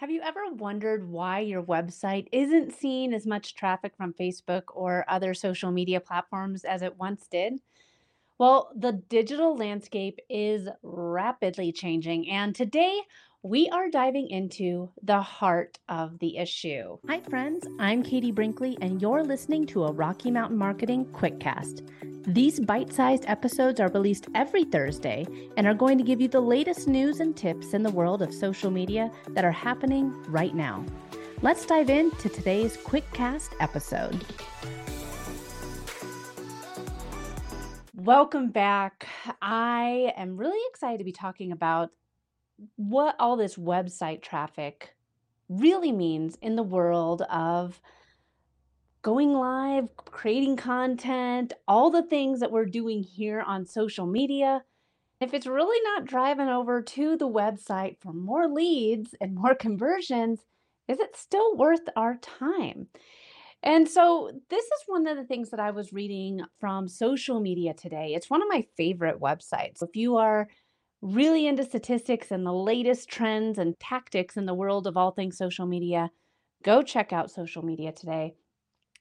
Have you ever wondered why your website isn't seeing as much traffic from Facebook or other social media platforms as it once did? Well, the digital landscape is rapidly changing, and today we are diving into the heart of the issue. Hi, friends. I'm Katie Brinkley, and you're listening to a Rocky Mountain Marketing Quickcast. These bite sized episodes are released every Thursday and are going to give you the latest news and tips in the world of social media that are happening right now. Let's dive into today's Quickcast episode. Welcome back. I am really excited to be talking about what all this website traffic really means in the world of going live, creating content, all the things that we're doing here on social media. If it's really not driving over to the website for more leads and more conversions, is it still worth our time? And so, this is one of the things that I was reading from social media today. It's one of my favorite websites. If you are really into statistics and the latest trends and tactics in the world of all things social media, go check out social media today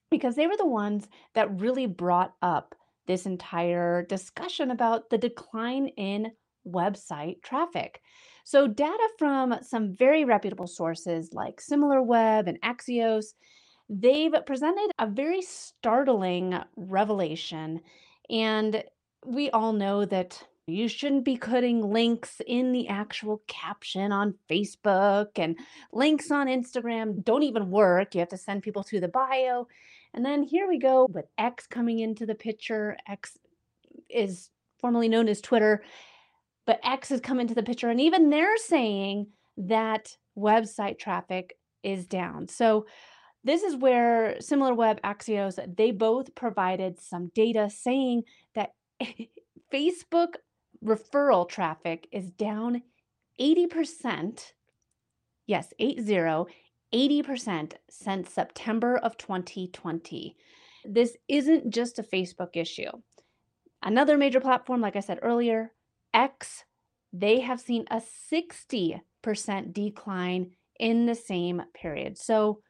because they were the ones that really brought up this entire discussion about the decline in website traffic. So, data from some very reputable sources like SimilarWeb and Axios, they've presented a very startling revelation. And we all know that you shouldn't be putting links in the actual caption on Facebook and links on Instagram don't even work. You have to send people to the bio. And then here we go with X coming into the picture. X is formerly known as Twitter, but X has come into the picture. And even they're saying that website traffic is down. So this is where SimilarWeb, Axios, they both provided some data saying that Facebook referral traffic is down 80%. Yes, 80 80% since September of 2020. This isn't just a Facebook issue. Another major platform, like I said earlier, X, they have seen a 60% decline in the same period. So,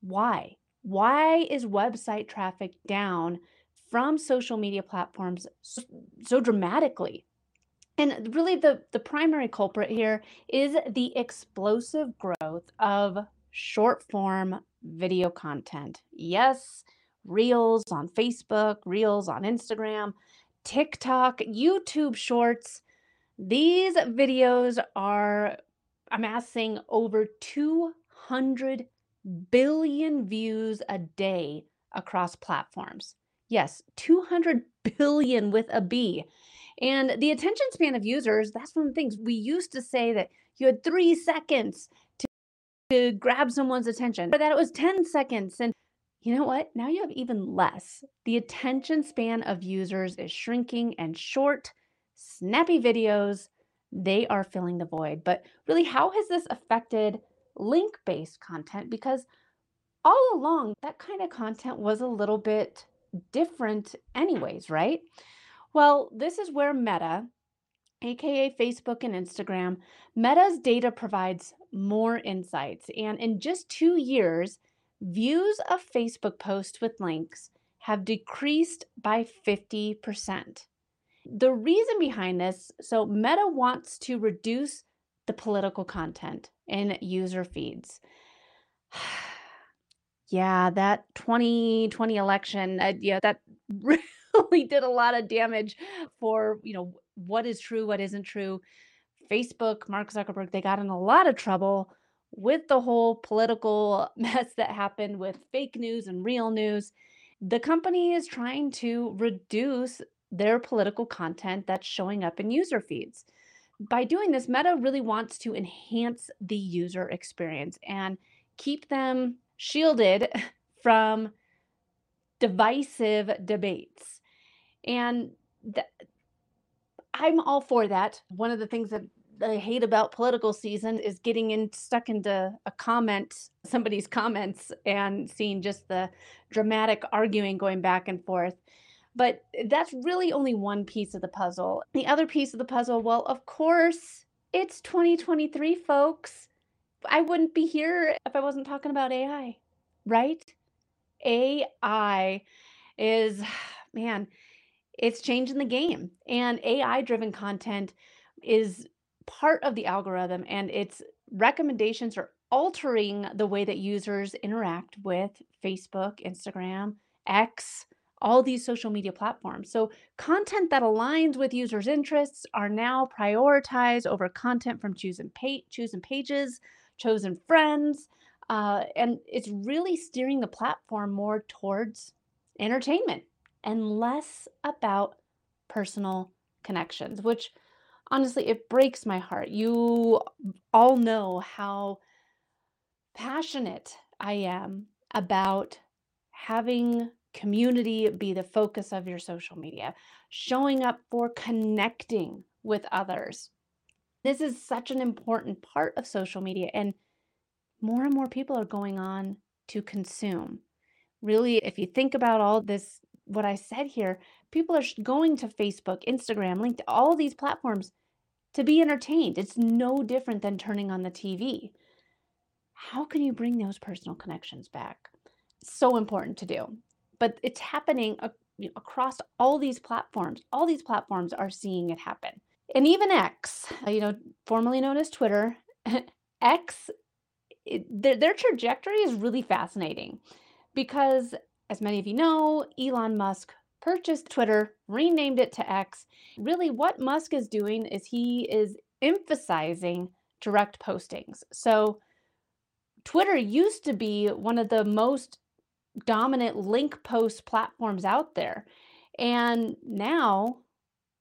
why? Why is website traffic down from social media platforms so, so dramatically? And really, the, the primary culprit here is the explosive growth of short form video content. Yes, reels on Facebook, reels on Instagram, TikTok, YouTube shorts. These videos are amassing over 200 billion views a day across platforms. Yes, 200 billion with a B. And the attention span of users, that's one of the things we used to say that you had three seconds to to grab someone's attention, or that it was 10 seconds. And you know what? Now you have even less. The attention span of users is shrinking, and short, snappy videos, they are filling the void. But really, how has this affected link based content? Because all along, that kind of content was a little bit different, anyways, right? Well, this is where Meta, aka Facebook and Instagram, Meta's data provides more insights. And in just two years, views of Facebook posts with links have decreased by 50%. The reason behind this so, Meta wants to reduce the political content in user feeds. yeah, that 2020 election, uh, yeah, that really did a lot of damage for, you know, what is true, what isn't true. Facebook, Mark Zuckerberg, they got in a lot of trouble with the whole political mess that happened with fake news and real news. The company is trying to reduce their political content that's showing up in user feeds. By doing this, Meta really wants to enhance the user experience and keep them shielded from divisive debates. And th- I'm all for that. One of the things that I hate about political season is getting in stuck into a comment, somebody's comments, and seeing just the dramatic arguing going back and forth. But that's really only one piece of the puzzle. The other piece of the puzzle, well, of course, it's 2023, folks. I wouldn't be here if I wasn't talking about AI, right? AI is, man, it's changing the game. And AI-driven content is part of the algorithm, and its recommendations are altering the way that users interact with Facebook, Instagram, X, all these social media platforms. So content that aligns with users' interests are now prioritized over content from chosen pa- pages, chosen friends, uh, and it's really steering the platform more towards entertainment and less about personal connections, which honestly, it breaks my heart. You all know how passionate I am about having community be the focus of your social media, showing up for connecting with others. This is such an important part of social media, and more and more people are going on to consume. Really, if you think about all this, what I said here, people are going to Facebook, Instagram, LinkedIn, all these platforms to be entertained. It's no different than turning on the TV. How can you bring those personal connections back? So important to do. But it's happening across all these platforms. All these platforms are seeing it happen. And even X, uh, you know, formerly known as Twitter, X, it, their, their trajectory is really fascinating because, as many of you know, Elon Musk purchased Twitter, renamed it to X. Really, what Musk is doing is he is emphasizing direct postings. So, Twitter used to be one of the most dominant link post platforms out there. And now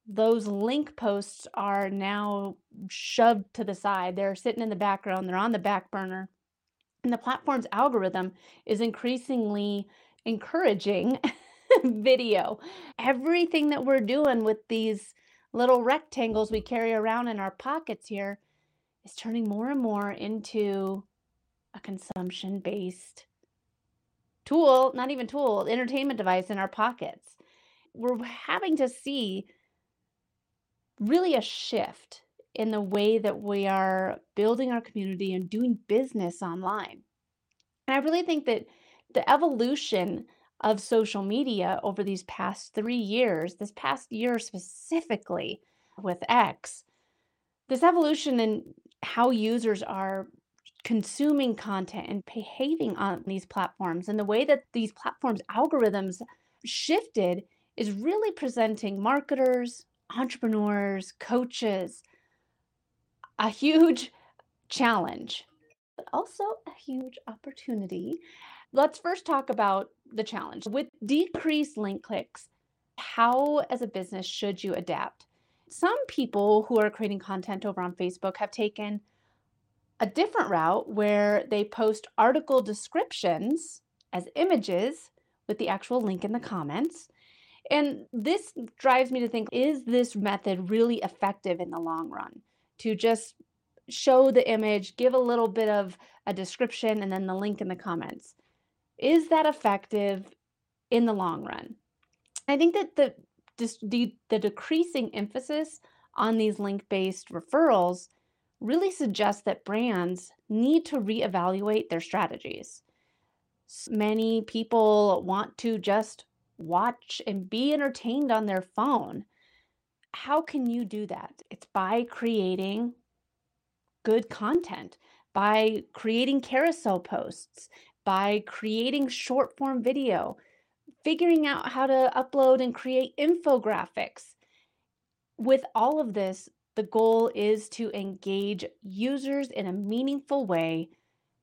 those link posts are now shoved to the side. They're sitting in the background, they're on the back burner. And the platform's algorithm is increasingly encouraging video. Everything that we're doing with these little rectangles we carry around in our pockets here is turning more and more into a consumption based tool, not even tool, entertainment device in our pockets. We're having to see really a shift in the way that we are building our community and doing business online. And I really think that the evolution of social media over these past three years, this past year specifically with X, this evolution in how users are consuming content and behaving on these platforms and the way that these platforms' algorithms shifted is really presenting marketers, entrepreneurs, coaches a huge challenge, but also a huge opportunity. Let's first talk about the challenge. With decreased link clicks, how, as a business, should you adapt? Some people who are creating content over on Facebook have taken a different route where they post article descriptions as images with the actual link in the comments. And this drives me to think is this method really effective in the long run? To just show the image, give a little bit of a description, and then the link in the comments. Is that effective in the long run? I think that the the, the decreasing emphasis on these link-based referrals really suggests that brands need to reevaluate their strategies. Many people want to just watch and be entertained on their phone. How can you do that? It's by creating good content, by creating carousel posts, by creating short form video, figuring out how to upload and create infographics. With all of this, the goal is to engage users in a meaningful way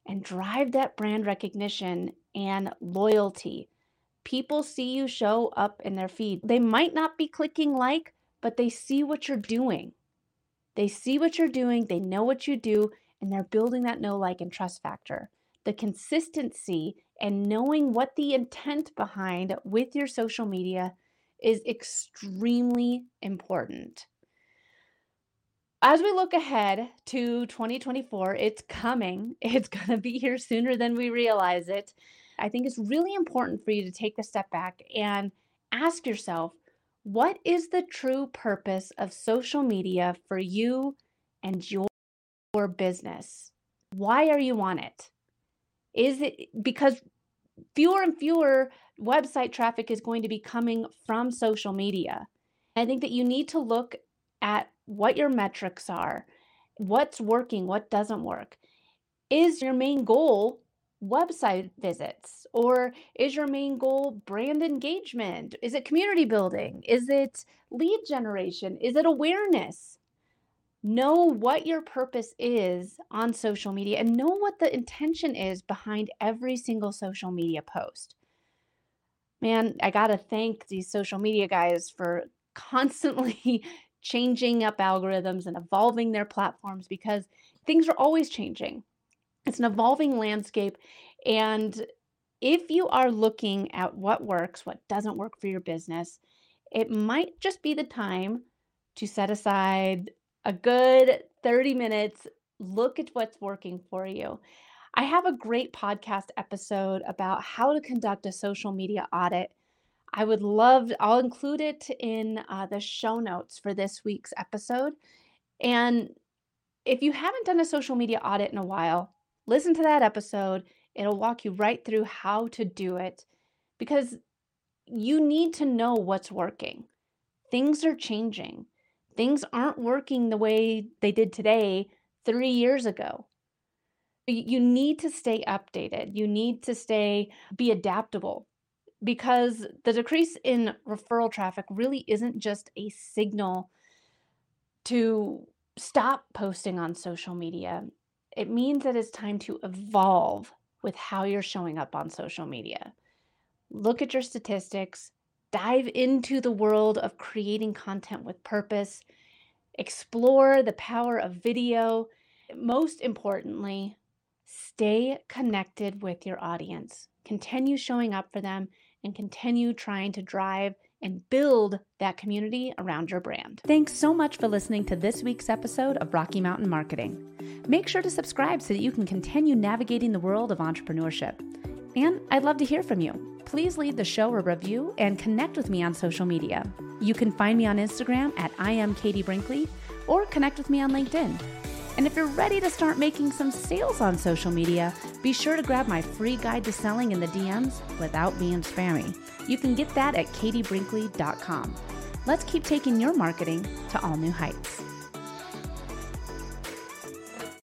and drive that brand recognition and loyalty. People see you show up in their feed. They might not be clicking like, but they see what you're doing. They see what you're doing, they know what you do, and they're building that know, like, and trust factor. The consistency and knowing what the intent behind with your social media is extremely important. As we look ahead to 2024, it's coming. It's going to be here sooner than we realize it. I think it's really important for you to take a step back and ask yourself what is the true purpose of social media for you and your business? Why are you on it? Is it because fewer and fewer website traffic is going to be coming from social media? I think that you need to look at what your metrics are, what's working, what doesn't work. Is your main goal website visits or is your main goal brand engagement? Is it community building? Is it lead generation? Is it awareness? Know what your purpose is on social media and know what the intention is behind every single social media post. Man, I got to thank these social media guys for constantly changing up algorithms and evolving their platforms because things are always changing. It's an evolving landscape. And if you are looking at what works, what doesn't work for your business, it might just be the time to set aside a good 30 minutes, look at what's working for you. I have a great podcast episode about how to conduct a social media audit. I would love, I'll include it in uh, the show notes for this week's episode. And if you haven't done a social media audit in a while, listen to that episode. It'll walk you right through how to do it because you need to know what's working. Things are changing. Things aren't working the way they did today three years ago. You need to stay updated. You need to stay, be adaptable because the decrease in referral traffic really isn't just a signal to stop posting on social media. It means that it's time to evolve with how you're showing up on social media. Look at your statistics, dive into the world of creating content with purpose, explore the power of video. Most importantly, stay connected with your audience. Continue showing up for them and continue trying to drive and build that community around your brand. Thanks so much for listening to this week's episode of Rocky Mountain Marketing. Make sure to subscribe so that you can continue navigating the world of entrepreneurship. And I'd love to hear from you. Please leave the show a review and connect with me on social media. You can find me on Instagram at I am Katie Brinkley or connect with me on LinkedIn. And if you're ready to start making some sales on social media, be sure to grab my free guide to selling in the DMs without being spammy. You can get that at katiebrinkley.com. Let's keep taking your marketing to all new heights.